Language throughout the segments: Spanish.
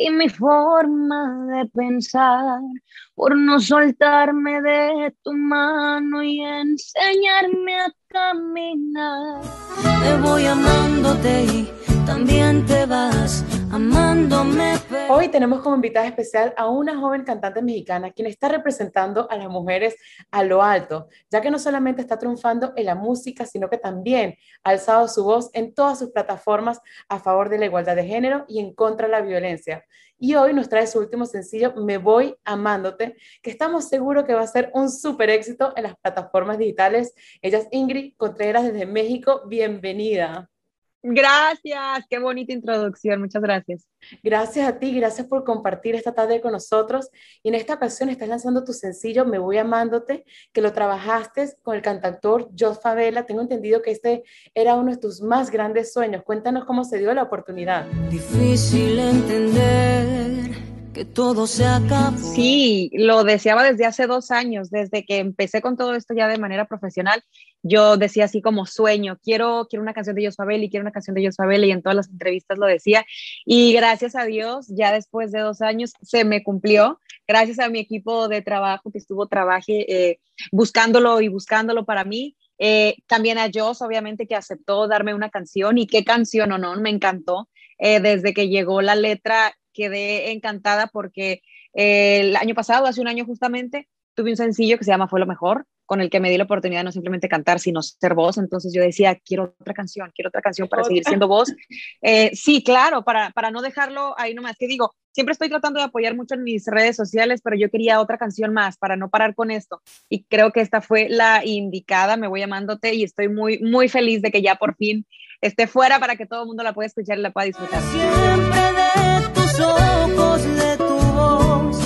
y mi forma de pensar, por no soltarme de tu mano y enseñarme a caminar. Te voy amándote y también te vas amándome. Hoy tenemos como invitada especial a una joven cantante mexicana quien está representando a las mujeres a lo alto, ya que no solamente está triunfando en la música, sino que también ha alzado su voz en todas sus plataformas a favor de la igualdad de género y en contra de la violencia. Y hoy nos trae su último sencillo, Me Voy Amándote, que estamos seguros que va a ser un súper éxito en las plataformas digitales. Ella es Ingrid Contreras desde México. Bienvenida. Gracias, qué bonita introducción, muchas gracias. Gracias a ti, gracias por compartir esta tarde con nosotros. Y en esta ocasión estás lanzando tu sencillo Me Voy Amándote, que lo trabajaste con el cantautor Jos Favela. Tengo entendido que este era uno de tus más grandes sueños. Cuéntanos cómo se dio la oportunidad. Difícil entender que todo se acabó. Sí, lo deseaba desde hace dos años, desde que empecé con todo esto ya de manera profesional. Yo decía así como sueño, quiero, quiero una canción de Josabel y quiero una canción de Josabel y en todas las entrevistas lo decía. Y gracias a Dios, ya después de dos años se me cumplió. Gracias a mi equipo de trabajo que estuvo trabaje eh, buscándolo y buscándolo para mí. Eh, también a Jos, obviamente, que aceptó darme una canción y qué canción o no, me encantó. Eh, desde que llegó la letra quedé encantada porque eh, el año pasado, hace un año justamente, tuve un sencillo que se llama Fue lo mejor, con el que me di la oportunidad de no simplemente cantar, sino ser voz. Entonces yo decía, quiero otra canción, quiero otra canción para seguir siendo voz. Eh, sí, claro, para, para no dejarlo ahí nomás. Que digo, siempre estoy tratando de apoyar mucho en mis redes sociales, pero yo quería otra canción más para no parar con esto. Y creo que esta fue la indicada, me voy llamándote y estoy muy, muy feliz de que ya por fin esté fuera para que todo el mundo la pueda escuchar y la pueda disfrutar. Ojos, de tu voz.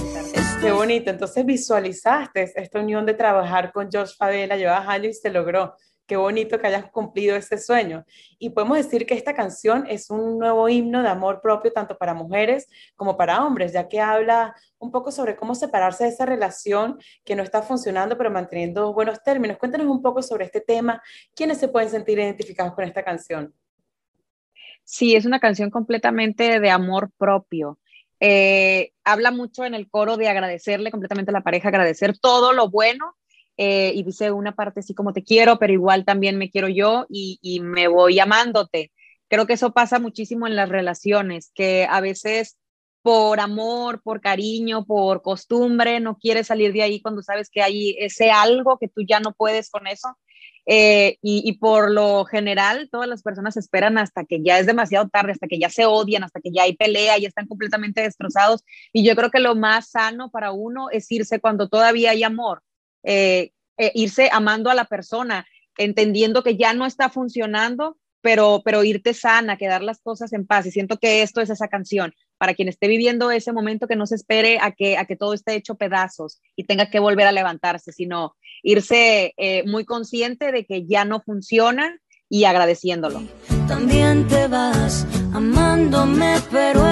Qué bonito. Entonces visualizaste esta unión de trabajar con Josh Fadela, llevabas años y se logró. Qué bonito que hayas cumplido ese sueño. Y podemos decir que esta canción es un nuevo himno de amor propio tanto para mujeres como para hombres, ya que habla un poco sobre cómo separarse de esa relación que no está funcionando, pero manteniendo buenos términos. Cuéntanos un poco sobre este tema. ¿Quiénes se pueden sentir identificados con esta canción? Sí, es una canción completamente de amor propio. Eh, habla mucho en el coro de agradecerle completamente a la pareja, agradecer todo lo bueno eh, y dice una parte así como te quiero, pero igual también me quiero yo y, y me voy amándote. Creo que eso pasa muchísimo en las relaciones, que a veces por amor, por cariño, por costumbre, no quieres salir de ahí cuando sabes que hay ese algo que tú ya no puedes con eso. Eh, y, y, por lo general, todas las personas esperan hasta que ya es demasiado tarde, hasta que ya se odian, hasta que ya hay pelea, ya están completamente destrozados. Y yo creo que lo más sano para uno es irse cuando todavía hay amor, eh, eh, irse amando a la persona, entendiendo que ya no está funcionando, pero, pero irte sana, quedar las cosas en paz. Y siento que esto es esa canción. Para quien esté viviendo ese momento, que no se espere a que, a que todo esté hecho pedazos y tenga que volver a levantarse, sino irse eh, muy consciente de que ya no funciona y agradeciéndolo. También te vas amándome, pero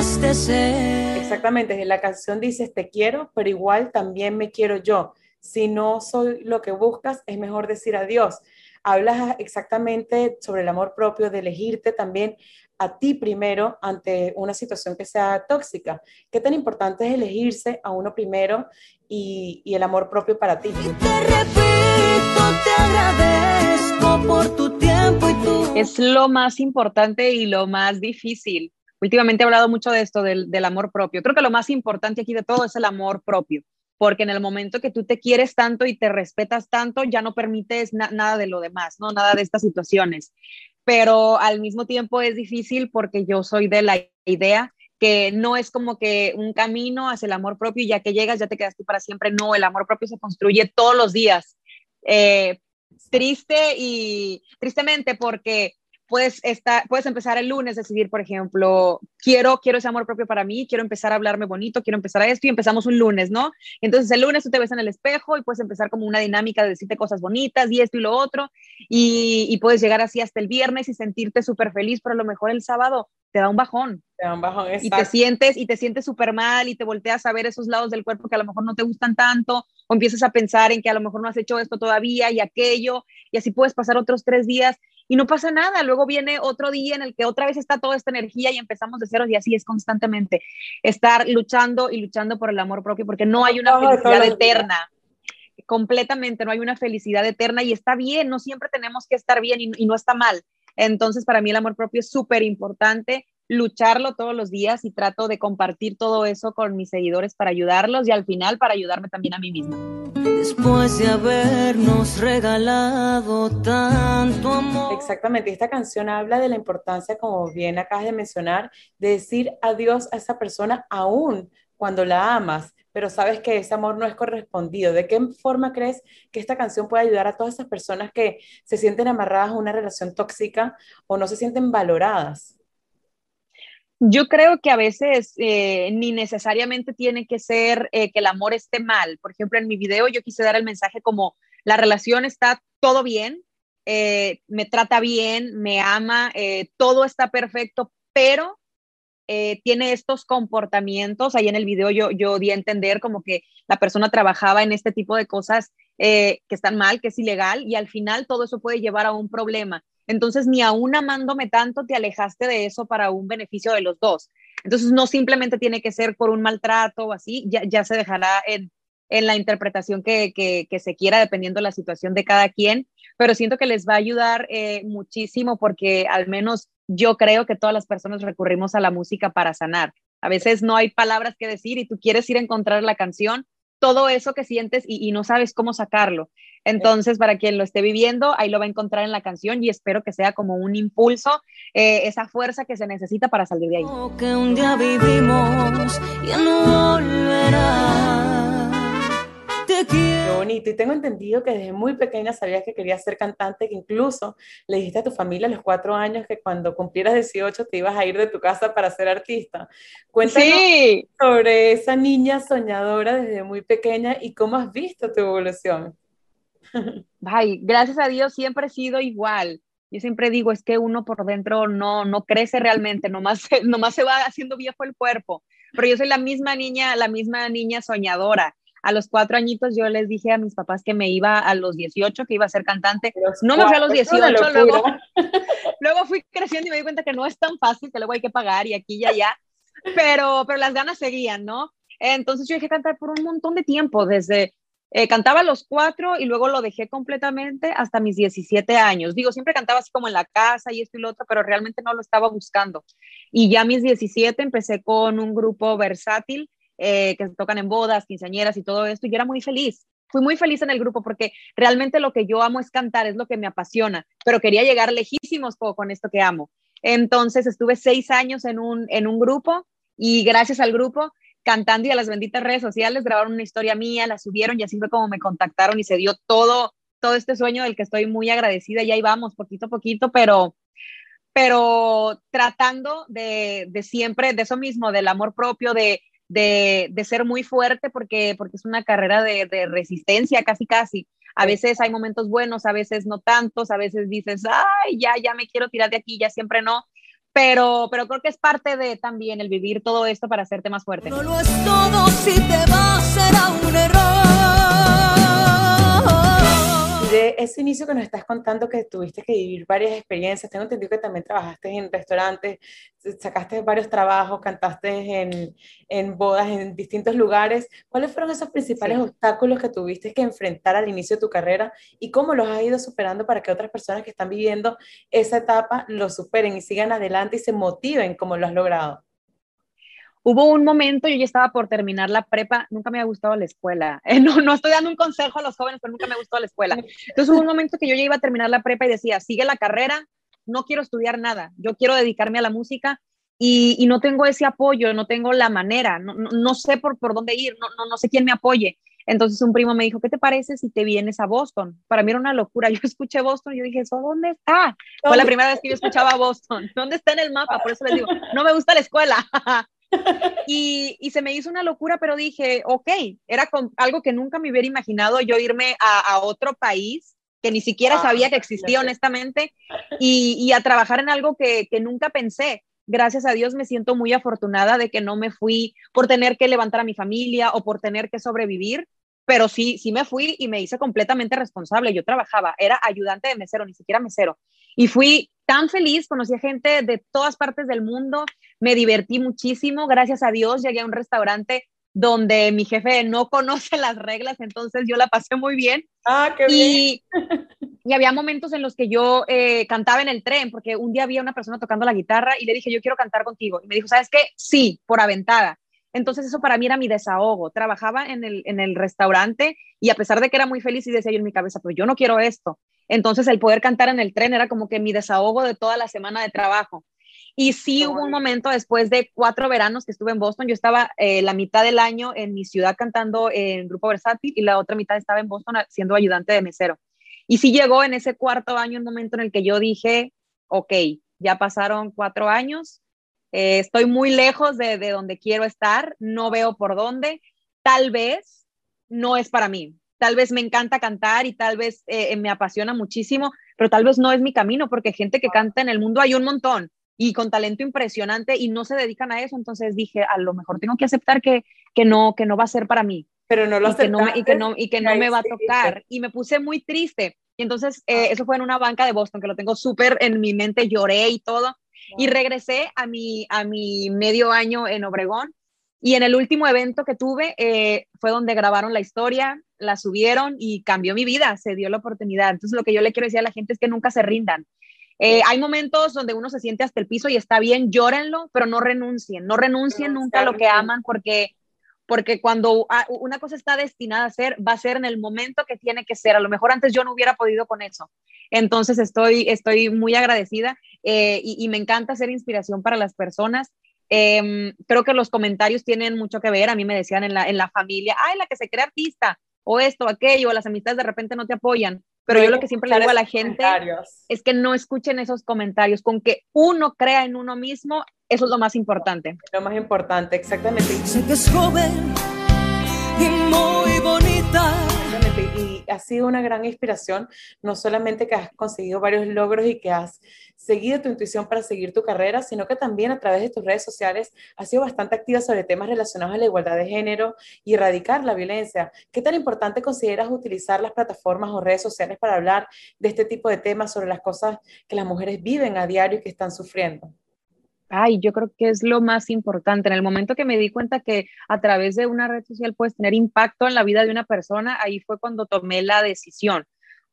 este ser. Exactamente, la canción dice te quiero, pero igual también me quiero yo. Si no soy lo que buscas, es mejor decir adiós hablas exactamente sobre el amor propio, de elegirte también a ti primero ante una situación que sea tóxica. ¿Qué tan importante es elegirse a uno primero y, y el amor propio para ti? Y te repito, te agradezco por tu tiempo y tu... Es lo más importante y lo más difícil. Últimamente he hablado mucho de esto, del, del amor propio. Creo que lo más importante aquí de todo es el amor propio porque en el momento que tú te quieres tanto y te respetas tanto, ya no permites nada de lo demás, ¿no? Nada de estas situaciones. Pero al mismo tiempo es difícil porque yo soy de la idea que no es como que un camino hacia el amor propio y ya que llegas ya te quedas tú para siempre. No, el amor propio se construye todos los días. Eh, triste y tristemente porque puedes, estar, puedes empezar el lunes, decidir, por ejemplo, quiero, quiero ese amor propio para mí, quiero empezar a hablarme bonito, quiero empezar a esto y empezamos un lunes, ¿no? Entonces el lunes tú te ves en el espejo y puedes empezar como una dinámica de decirte cosas bonitas y esto y lo otro y, y puedes llegar así hasta el viernes y sentirte súper feliz, pero a lo mejor el sábado te da un bajón. Te da un bajón, Y te sientes, y te sientes súper mal y te volteas a ver esos lados del cuerpo que a lo mejor no te gustan tanto o empiezas a pensar en que a lo mejor no has hecho esto todavía y aquello y así puedes pasar otros tres días y no pasa nada. Luego viene otro día en el que otra vez está toda esta energía y empezamos de cero y así es constantemente estar luchando y luchando por el amor propio porque no hay una felicidad eterna. Completamente, no hay una felicidad eterna y está bien, no siempre tenemos que estar bien y, y no está mal. Entonces, para mí el amor propio es súper importante lucharlo todos los días y trato de compartir todo eso con mis seguidores para ayudarlos y al final para ayudarme también a mí misma. Después de habernos regalado tanto amor. Exactamente, esta canción habla de la importancia, como bien acabas de mencionar, de decir adiós a esa persona aún cuando la amas, pero sabes que ese amor no es correspondido. ¿De qué forma crees que esta canción puede ayudar a todas esas personas que se sienten amarradas a una relación tóxica o no se sienten valoradas? Yo creo que a veces eh, ni necesariamente tiene que ser eh, que el amor esté mal. Por ejemplo, en mi video yo quise dar el mensaje como la relación está todo bien, eh, me trata bien, me ama, todo está perfecto, pero tiene estos comportamientos. Ahí en el video yo, yo di a entender como que la persona trabajaba en este tipo de cosas que están mal, que es ilegal, y al final todo eso puede llevar a un problema. Entonces, ni aún amándome tanto, te alejaste de eso para un beneficio de los dos. Entonces, no simplemente tiene que ser por un maltrato o así, ya, se dejará en, la interpretación que, se quiera, dependiendo de la situación de cada quien, pero siento que les va a ayudar eh, muchísimo porque al menos yo creo que todas las personas recurrimos a la música para sanar. A veces no hay palabras que decir y tú quieres ir a encontrar la canción, todo eso que sientes y, no sabes cómo sacarlo. Entonces, para quien lo esté viviendo, ahí lo va a encontrar en la canción y espero que sea como un impulso, eh, esa fuerza que se necesita para salir de ahí. Que un día vivimos y no volverá. Te Qué bonito. Y tengo entendido que desde muy pequeña sabías que querías ser cantante, que incluso le dijiste a tu familia a los cuatro años que cuando cumplieras 18 te ibas a ir de tu casa para ser artista. Cuéntanos Sí. sobre esa niña soñadora desde muy pequeña y cómo has visto tu evolución. Ay, gracias a Dios siempre he sido igual. Yo siempre digo, es que uno por dentro no, no crece realmente, nomás, nomás se va haciendo viejo el cuerpo. Pero yo soy la misma niña, la misma niña soñadora. A los cuatro añitos yo les dije a mis papás que me iba a los 18, que iba a ser cantante. Los No me fui a los cuatro, es una 18, locura. luego, luego fui creciendo y me di cuenta que no es tan fácil, que luego hay que pagar y aquí y allá, pero, pero las ganas seguían, ¿no? Entonces yo dejé cantar por un montón de tiempo, desde eh, cantaba a los cuatro y luego lo dejé completamente hasta mis 17 años. Digo, siempre cantaba así como en la casa y esto y lo otro, pero realmente no lo estaba buscando. Y ya a mis 17 empecé con un grupo versátil eh, que se tocan en bodas, quinceañeras y todo esto, y yo era muy feliz. Fui muy feliz en el grupo porque realmente lo que yo amo es cantar, es lo que me apasiona, pero quería llegar lejísimos co- con esto que amo. Entonces estuve seis años en un, en un grupo y gracias al grupo, cantando y a las benditas redes sociales, grabaron una historia mía, la subieron y así fue como me contactaron y se dio todo, todo este sueño del que estoy muy agradecida. Y ahí vamos, poquito a poquito, pero, pero tratando de, de siempre, de eso mismo, del amor propio, de, de, de ser muy fuerte, porque, porque es una carrera de, de resistencia casi, casi. A veces hay momentos buenos, a veces no tantos, a veces dices, ay, ya, ya me quiero tirar de aquí, ya siempre no. Pero, pero creo que es parte de también el vivir todo esto para hacerte más fuerte. No lo es todo si te vas será un error. Y de ese inicio que nos estás contando que tuviste que vivir varias experiencias, tengo entendido que también trabajaste en restaurantes, sacaste varios trabajos, cantaste en, en bodas, en distintos lugares. ¿Cuáles fueron esos principales Sí. obstáculos que tuviste que enfrentar al inicio de tu carrera y cómo los has ido superando para que otras personas que están viviendo esa etapa lo superen y sigan adelante y se motiven como lo has logrado? Hubo un momento, yo ya estaba por terminar la prepa, nunca me ha gustado la escuela. Eh, no, no estoy dando un consejo a los jóvenes, pero nunca me gustó la escuela. Entonces hubo un momento que yo ya iba a terminar la prepa y decía, sigue la carrera, no quiero estudiar nada, yo quiero dedicarme a la música y, y no tengo ese apoyo, no tengo la manera, no, no, no sé por, por dónde ir, no, no, no sé quién me apoye. Entonces un primo me dijo, ¿qué te parece si te vienes a Boston? Para mí era una locura. Yo escuché Boston y yo dije, ¿eso dónde está? Fue la primera vez que yo escuchaba Boston. ¿Dónde está en el mapa? Por eso les digo, no me gusta la escuela. y, y se me hizo una locura, pero dije, ok, era con, algo que nunca me hubiera imaginado yo irme a, a otro país que ni siquiera Ah, sabía que existía, honestamente, y, y a trabajar en algo que, que nunca pensé. Gracias a Dios me siento muy afortunada de que no me fui por tener que levantar a mi familia o por tener que sobrevivir, pero sí, sí me fui y me hice completamente responsable. Yo trabajaba, era ayudante de mesero, ni siquiera mesero. Y fui tan feliz, conocí a gente de todas partes del mundo, me divertí muchísimo, gracias a Dios llegué a un restaurante donde mi jefe no conoce las reglas, entonces yo la pasé muy bien. Ah, qué bien. Y, había momentos en los que yo eh, cantaba en el tren, porque un día había una persona tocando la guitarra y le dije, yo quiero cantar contigo. Y me dijo, ¿sabes qué? Sí, por aventada. Entonces eso para mí era mi desahogo. Trabajaba en el, en el restaurante y a pesar de que era muy feliz y decía yo en mi cabeza, pero yo no quiero esto. Entonces el poder cantar en el tren era como que mi desahogo de toda la semana de trabajo. Y sí hubo un momento después de cuatro veranos que estuve en Boston, yo estaba eh, la mitad del año en mi ciudad cantando en Grupo Versátil y la otra mitad estaba en Boston siendo ayudante de mesero. Y sí llegó en ese cuarto año un momento en el que yo dije, ok, ya pasaron cuatro años, eh, estoy muy lejos de, de donde quiero estar, no veo por dónde, tal vez no es para mí, tal vez me encanta cantar y tal vez eh, me apasiona muchísimo, pero tal vez no es mi camino porque gente que canta en el mundo hay un montón y con talento impresionante y no se dedican a eso, entonces dije, a lo mejor tengo que aceptar que, que, no, que no va a ser para mí. Pero no lo y que no, y que no, y que no me va a tocar. Y me puse muy triste. Y entonces eh, eso fue en una banca de Boston, que lo tengo súper en mi mente, lloré y todo. Y regresé a mi, a mi medio año en Obregón. Y en el último evento que tuve eh, fue donde grabaron la historia, la subieron y cambió mi vida, se dio la oportunidad. Entonces lo que yo le quiero decir a la gente es que nunca se rindan. Eh, hay momentos donde uno se siente hasta el piso y está bien, llórenlo, pero no renuncien, no renuncien nunca a lo que aman porque, porque cuando una cosa está destinada a ser, va a ser en el momento que tiene que ser. A lo mejor antes yo no hubiera podido con eso. Entonces estoy, estoy muy agradecida eh, y, me encanta ser inspiración para las personas. Em, creo que los comentarios tienen mucho que ver. A mí me decían en la, en la familia, ay, la que se cree artista, o esto, aquello, las amistades de repente no te apoyan. Pero yo lo que siempre le digo a la gente es que no escuchen esos comentarios, con que uno crea en uno mismo, eso es lo más importante. Lo más importante, exactamente. Sé que es joven ha sido una gran inspiración, no solamente que has conseguido varios logros y que has seguido tu intuición para seguir tu carrera, sino que también a través de tus redes sociales has sido bastante activa sobre temas relacionados a la igualdad de género y erradicar la violencia. ¿Qué tan importante consideras utilizar las plataformas o redes sociales para hablar de este tipo de temas sobre las cosas que las mujeres viven a diario y que están sufriendo? Ay, yo creo que es lo más importante. En el momento que me di cuenta que a través de una red social puedes tener impacto en la vida de una persona, ahí fue cuando tomé la decisión.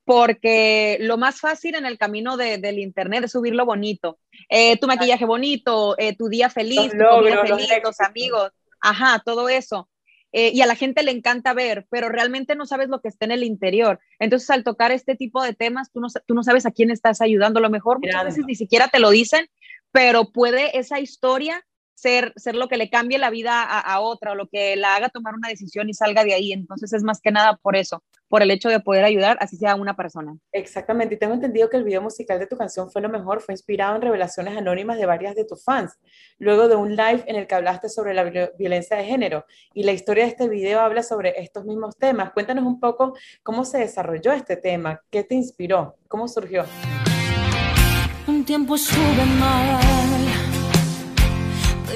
Porque lo más fácil en el camino del Internet es subir lo bonito. Eh, tu maquillaje bonito, eh, tu día feliz, tu comida feliz, los, amigos, ajá, todo eso. Eh, y a la gente le encanta ver, pero realmente no sabes lo que está en el interior. Entonces, al tocar este tipo de temas, tú no, tú no sabes a quién estás ayudando. A lo mejor muchas veces ni siquiera te lo dicen pero puede esa historia ser, ser lo que le cambie la vida a, otra o lo que la haga tomar una decisión y salga de ahí. Entonces es más que nada por eso, por el hecho de poder ayudar, así sea una persona. Exactamente, y tengo entendido que el video musical de tu canción fue lo mejor, fue inspirado en revelaciones anónimas de varias de tus fans, luego de un live en el que hablaste sobre la violencia de género. Y la historia de este video habla sobre estos mismos temas. Cuéntanos un poco cómo se desarrolló este tema, qué te inspiró, cómo surgió un tiempo sube mal.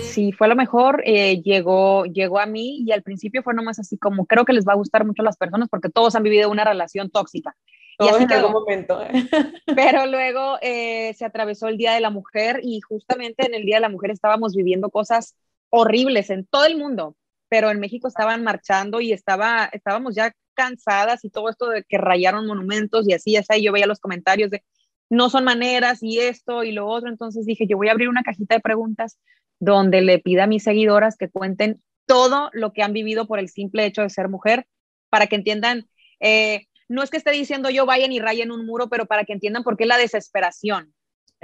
Sí, fue lo mejor, eh, llegó, llegó a mí y al principio fue nomás así como, creo que les va a gustar mucho a las personas porque todos han vivido una relación tóxica. y así en algún momento. Pero luego eh, se atravesó el Día de la Mujer y justamente en el Día de la Mujer estábamos viviendo cosas horribles en todo el mundo, pero en México estaban marchando y estaba, estábamos ya cansadas y todo esto de que rayaron monumentos y así, así, yo veía los comentarios de, no son maneras y esto y lo otro. Entonces dije, yo voy a abrir una cajita de preguntas donde le pida a mis seguidoras que cuenten todo lo que han vivido por el simple hecho de ser mujer, para que entiendan, eh, no es que esté diciendo yo vayan y rayen un muro, pero para que entiendan por qué la desesperación,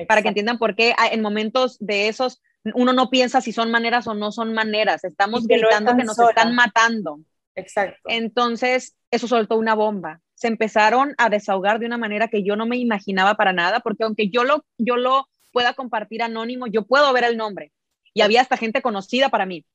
para que entiendan por qué en momentos de esos uno no piensa si son maneras o no son maneras, estamos gritando que nos están matando. Exacto. Entonces, eso soltó una bomba se empezaron a desahogar de una manera que yo no me imaginaba para nada, porque aunque yo lo, yo lo pueda compartir anónimo, yo puedo ver el nombre. Y había hasta gente conocida para mí.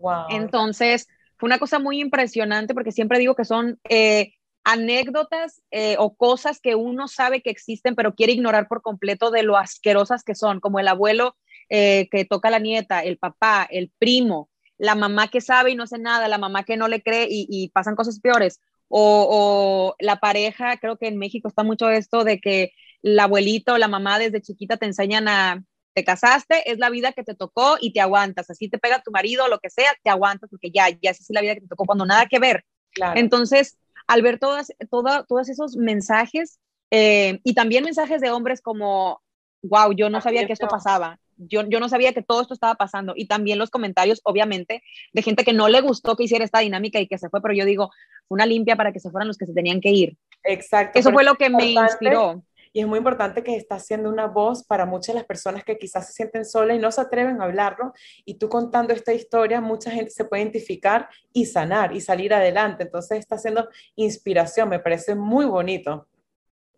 Wow. Entonces, fue una cosa muy impresionante porque siempre digo que son eh, anécdotas eh, o cosas que uno sabe que existen, pero quiere ignorar por completo de lo asquerosas que son, como el abuelo eh, que toca a la nieta, el papá, el primo, la mamá que sabe y no hace nada, la mamá que no le cree y pasan cosas peores o, la pareja, creo que en México está mucho esto de que la abuelita o la mamá desde chiquita te enseñan a, te casaste, es la vida que te tocó y te aguantas, así te pega tu marido o lo que sea, te aguantas porque ya, ya es la vida que te tocó cuando nada que ver. Entonces, al ver todas, toda, todos esos mensajes eh, y también mensajes de hombres como, wow, yo no sabía que esto pasaba, yo, yo no sabía que todo esto estaba pasando y también los comentarios, obviamente, de gente que no le gustó que hiciera esta dinámica y que se fue, pero yo digo, una limpia para que se fueran los que se tenían que ir. Exacto. Eso fue lo que me inspiró. Y es muy importante que estás siendo una voz para muchas de las personas que quizás se sienten solas y no se atreven a hablarlo. Y tú contando esta historia, mucha gente se puede identificar y sanar y salir adelante. Entonces está siendo inspiración, me parece muy bonito.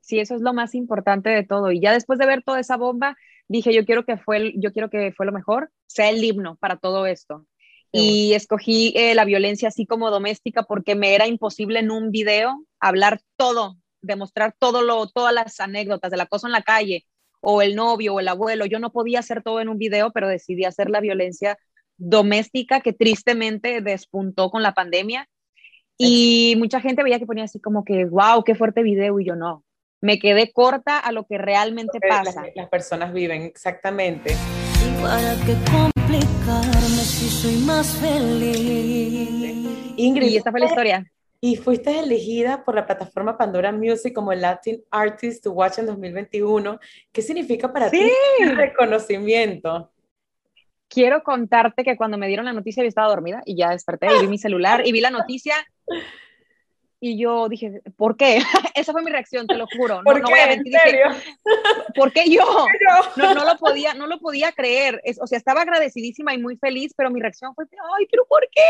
Sí, eso es lo más importante de todo. Y ya después de ver toda esa bomba, dije, yo quiero que fue, yo quiero que fue lo mejor, sea el himno para todo esto. Y escogí eh, la violencia así como doméstica porque me era imposible en un video hablar todo, demostrar todo lo, todas las anécdotas del acoso en la calle o el novio o el abuelo. Yo no podía hacer todo en un video, pero decidí hacer la violencia doméstica que tristemente despuntó con la pandemia. Y mucha gente veía que ponía así como que, wow, qué fuerte video, y yo no. Me quedé corta a lo que realmente pasa. Las, personas viven, exactamente. para qué complicarme si soy más feliz. Ingrid, y esta fue la historia y fuiste elegida por la plataforma Pandora Music como Latin Artist to Watch en 2021. ¿Qué significa para ti el reconocimiento? Quiero contarte que cuando me dieron la noticia yo estaba dormida y ya desperté y vi mi celular y vi la noticia y yo dije, ¿por qué? Esa fue mi reacción, te lo juro. ¿Por no, qué? Voy a mentir, ¿En serio? ¿Por qué yo? No, no, lo podía, no lo podía creer. o sea, estaba agradecidísima y muy feliz, pero mi reacción fue, ay, pero ¿por qué?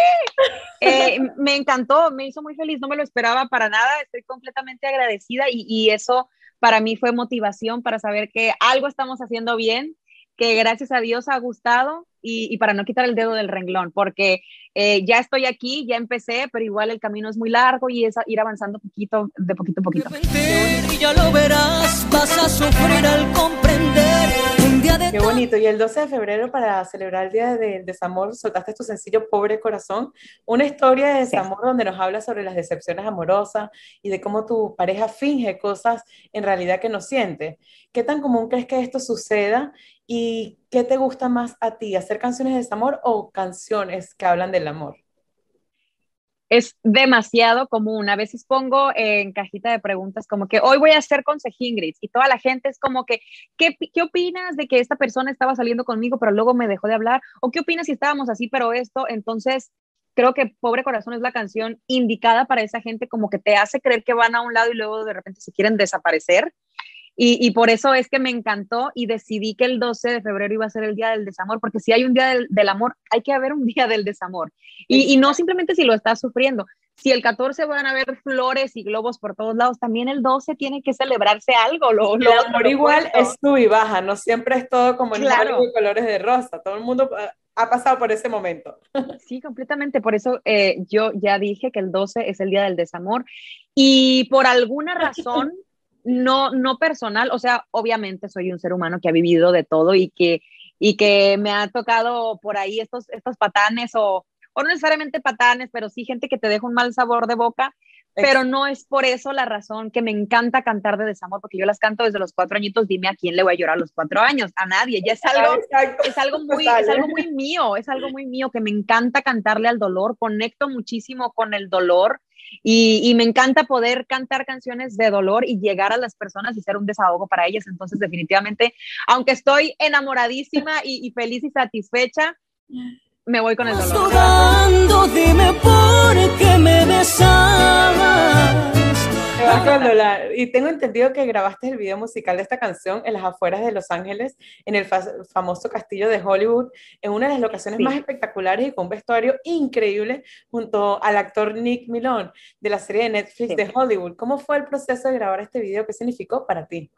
Eh, me encantó, me hizo muy feliz, no me lo esperaba para nada, estoy completamente agradecida y, y eso para mí fue motivación para saber que algo estamos haciendo bien, que gracias a Dios ha gustado y, para no quitar el dedo del renglón, porque eh, ya estoy aquí, ya empecé, pero igual el camino es muy largo y es ir avanzando poquito, de poquito a poquito. Y ya lo verás, vas a sufrir al comprender. Un día de Qué bonito. Y el 12 de febrero, para celebrar el Día del Desamor, soltaste tu sencillo Pobre Corazón, una historia de desamor donde nos habla sobre las decepciones amorosas y de cómo tu pareja finge cosas en realidad que no siente. ¿Qué tan común crees que esto suceda ¿Y qué te gusta más a ti, hacer canciones de desamor o canciones que hablan del amor? Es demasiado común. A veces pongo en cajita de preguntas como que hoy voy a hacer consejingris y toda la gente es como que, ¿qué, ¿qué opinas de que esta persona estaba saliendo conmigo pero luego me dejó de hablar? ¿O qué opinas si estábamos así pero esto? Entonces, creo que Pobre Corazón es la canción indicada para esa gente como que te hace creer que van a un lado y luego de repente se quieren desaparecer. Y, por eso es que me encantó y decidí que el 12 de febrero iba a ser el día del desamor, porque si hay un día del, amor, hay que haber un día del desamor. Y, no simplemente si lo estás sufriendo. Si el 14 van a haber flores y globos por todos lados, también el 12 tiene que celebrarse algo. Lo, el amor igual es sub y baja, no siempre es todo como en claro. de colores de rosa. Todo el mundo ah, ha pasado por ese momento. Sí, completamente. Por eso eh, yo ya dije que el 12 es el día del desamor. Y por alguna razón no, no personal, o sea, obviamente soy un ser humano que ha vivido de todo y que, y que me ha tocado por ahí estos, estos patanes o, o no necesariamente patanes, pero sí gente que te deja un mal sabor de boca, pero no es por eso la razón que me encanta cantar de desamor, porque yo las canto desde los cuatro añitos, dime a quién le voy a llorar a los cuatro años, a nadie, ya es algo, es algo, muy, es algo muy mío, es algo muy mío, que me encanta cantarle al dolor, conecto muchísimo con el dolor, y, me encanta poder cantar canciones de dolor y llegar a las personas y ser un desahogo para ellas. Entonces, definitivamente, aunque estoy enamoradísima y, feliz y satisfecha, me voy con el dolor. dime por y tengo entendido que grabaste el video musical de esta canción en las afueras de Los Ángeles, en el famoso castillo de Hollywood, en una de las locaciones más espectaculares y con un vestuario increíble junto al actor Nick Milone de la serie de Netflix de Hollywood. ¿Cómo fue el proceso de grabar este video? ¿Qué significó para ti?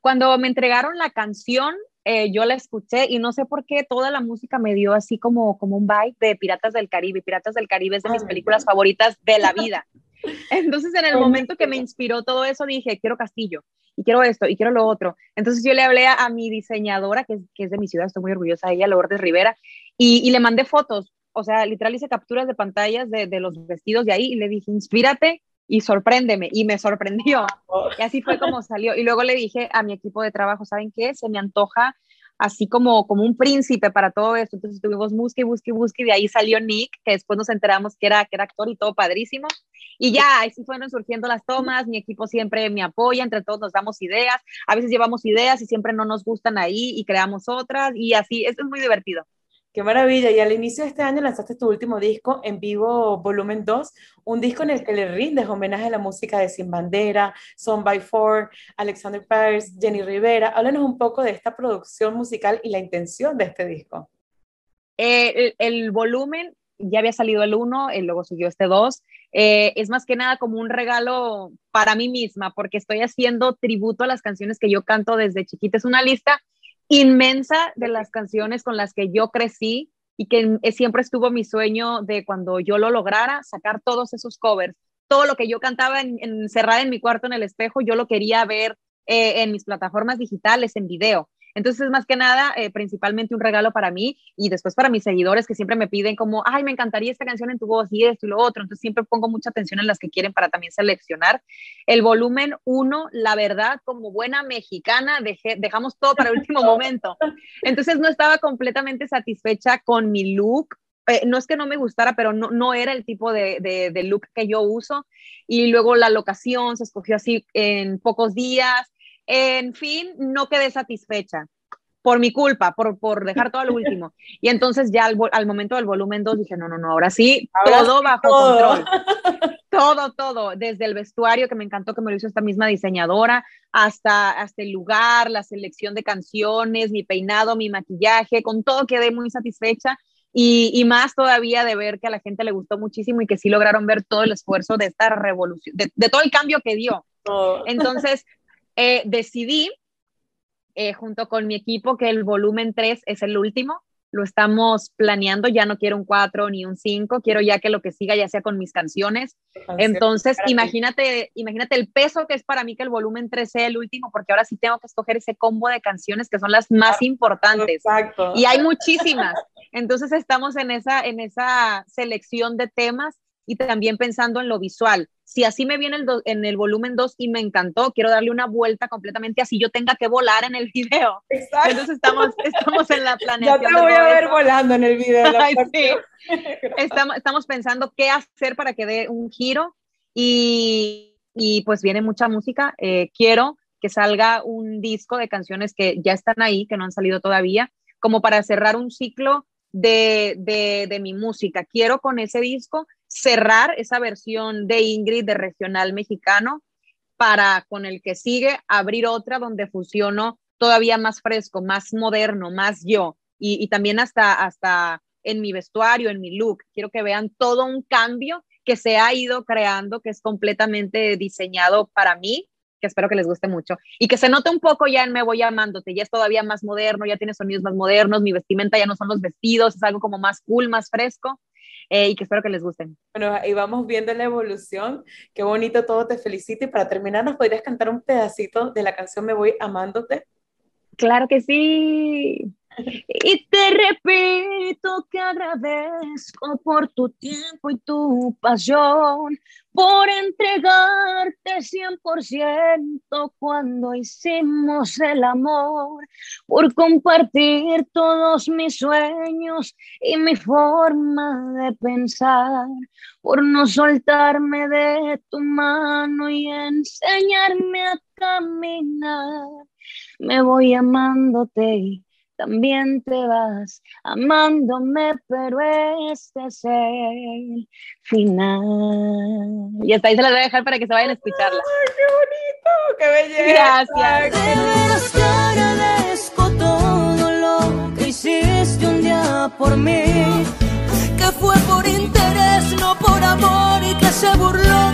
Cuando me entregaron la canción, eh, yo la escuché y no sé por qué toda la música me dio así como, como un vibe de Piratas del Caribe. Piratas del Caribe es de mis películas favoritas de la vida. Entonces, en el momento que me inspiró todo eso, dije, quiero castillo, y quiero esto, y quiero lo otro. Entonces, yo le hablé a, mi diseñadora, que es, de mi ciudad, estoy muy orgullosa de ella, Lourdes Rivera, y, le mandé fotos, o sea, literal hice capturas de pantallas de, los vestidos de ahí, y le dije, inspírate y sorpréndeme. Y me sorprendió. Y así fue como salió. Y luego le dije a mi equipo de trabajo, ¿saben qué? Se me antoja así como, como un príncipe para todo esto. Entonces tuvimos busque, busque, busque, y de ahí salió Nick, que después nos enteramos que era, que era actor y todo padrísimo. Y ya, así fueron surgiendo las tomas, mi equipo siempre me apoya, entre todos nos damos ideas, a veces llevamos ideas y siempre no nos gustan ahí y creamos otras, y así, eso es muy divertido. Qué maravilla. Y al inicio de este año lanzaste tu último disco, En Vivo Volumen 2, un disco en el que le rindes homenaje a la música de Sin Bandera, Son by Four, Alexander Paris, Jenny Rivera. Háblanos un poco de esta producción musical y la intención de este disco. Eh, el, volumen, ya había salido el 1, luego siguió este 2. Eh, es más que nada como un regalo para mí misma, porque estoy haciendo tributo a las canciones que yo canto desde chiquita. Es una lista inmensa de las canciones con las que yo crecí y que siempre estuvo mi sueño de cuando yo lo lograra, sacar todos esos covers. Todo lo que yo cantaba encerrada en mi cuarto en el espejo, yo lo quería ver eh, en mis plataformas digitales, en video. Entonces, más que nada, eh, principalmente un regalo para mí y después para mis seguidores que siempre me piden como, ay, me encantaría esta canción en tu voz y esto y lo otro. Entonces, siempre pongo mucha atención en las que quieren para también seleccionar. El volumen uno, la verdad, como buena mexicana, dejamos todo para el último momento. Entonces, no estaba completamente satisfecha con mi look. Eh, no es que no me gustara, pero no, no era el tipo de, de, de look que yo uso. Y luego la locación se escogió así en pocos días en fin, no quedé satisfecha por mi culpa, por, por dejar todo lo último. Y entonces ya al, momento del volumen 2 dije, no, no, no, ahora sí, todo bajo control. todo, todo, desde el vestuario que me encantó que me lo hizo esta misma diseñadora, hasta, hasta el lugar, la selección de canciones, mi peinado, mi maquillaje, con todo quedé muy satisfecha. Y, y, más todavía de ver que a la gente le gustó muchísimo y que sí lograron ver todo el esfuerzo de esta revolución, de, de todo el cambio que dio. Entonces, eh, decidí, eh, junto con mi equipo, que el volumen 3 es el último. Lo estamos planeando, ya no quiero un 4 ni un 5, quiero ya que lo que siga ya sea con mis canciones. Entonces, imagínate, imagínate el peso que es para mí que el volumen 3 sea el último, porque ahora sí tengo que escoger ese combo de canciones que son las más importantes. Exacto. Y hay muchísimas. Entonces, estamos en esa, en esa selección de temas y también pensando en lo visual si así me viene el en el volumen 2 y me encantó, quiero darle una vuelta completamente así yo tenga que volar en el video. Exacto. Entonces estamos, estamos en la planeación. Ya te voy a ver volando en el video. estamos, estamos pensando qué hacer para que dé un giro y, y pues viene mucha música. Eh, quiero que salga un disco de canciones que ya están ahí, que no han salido todavía, como para cerrar un ciclo de, de, de mi música. Quiero con ese disco cerrar esa versión de Ingrid de regional mexicano para con el que sigue abrir otra donde fusiono todavía más fresco, más moderno, más yo. Y, también hasta, hasta en mi vestuario, en mi look. Quiero que vean todo un cambio que se ha ido creando, que es completamente diseñado para mí, que espero que les guste mucho. Y que se note un poco ya en Me Voy Amándote, ya es todavía más moderno, ya tiene sonidos más modernos, mi vestimenta ya no son los vestidos, es algo como más cool, más fresco eh, y que espero que les gusten. Bueno, ahí vamos viendo la evolución. Qué bonito todo, te felicito. Y para terminar, ¿nos podrías cantar un pedacito de la canción Me Voy Amándote? Claro que sí. Y te repito que agradezco por tu tiempo y tu pasión, por entregarte 100% cuando hicimos el amor, por compartir todos mis sueños y mi forma de pensar, por no soltarme de tu mano y enseñarme a caminar. Me voy amándote también te vas amándome, pero este es el final. Y hasta ahí se la voy a dejar para que se vayan a escucharla. ¡Ay, qué bonito! ¡Qué belleza! Gracias. te agradezco todo lo que hiciste un día por mí, que fue por interés, no por amor, y que se burló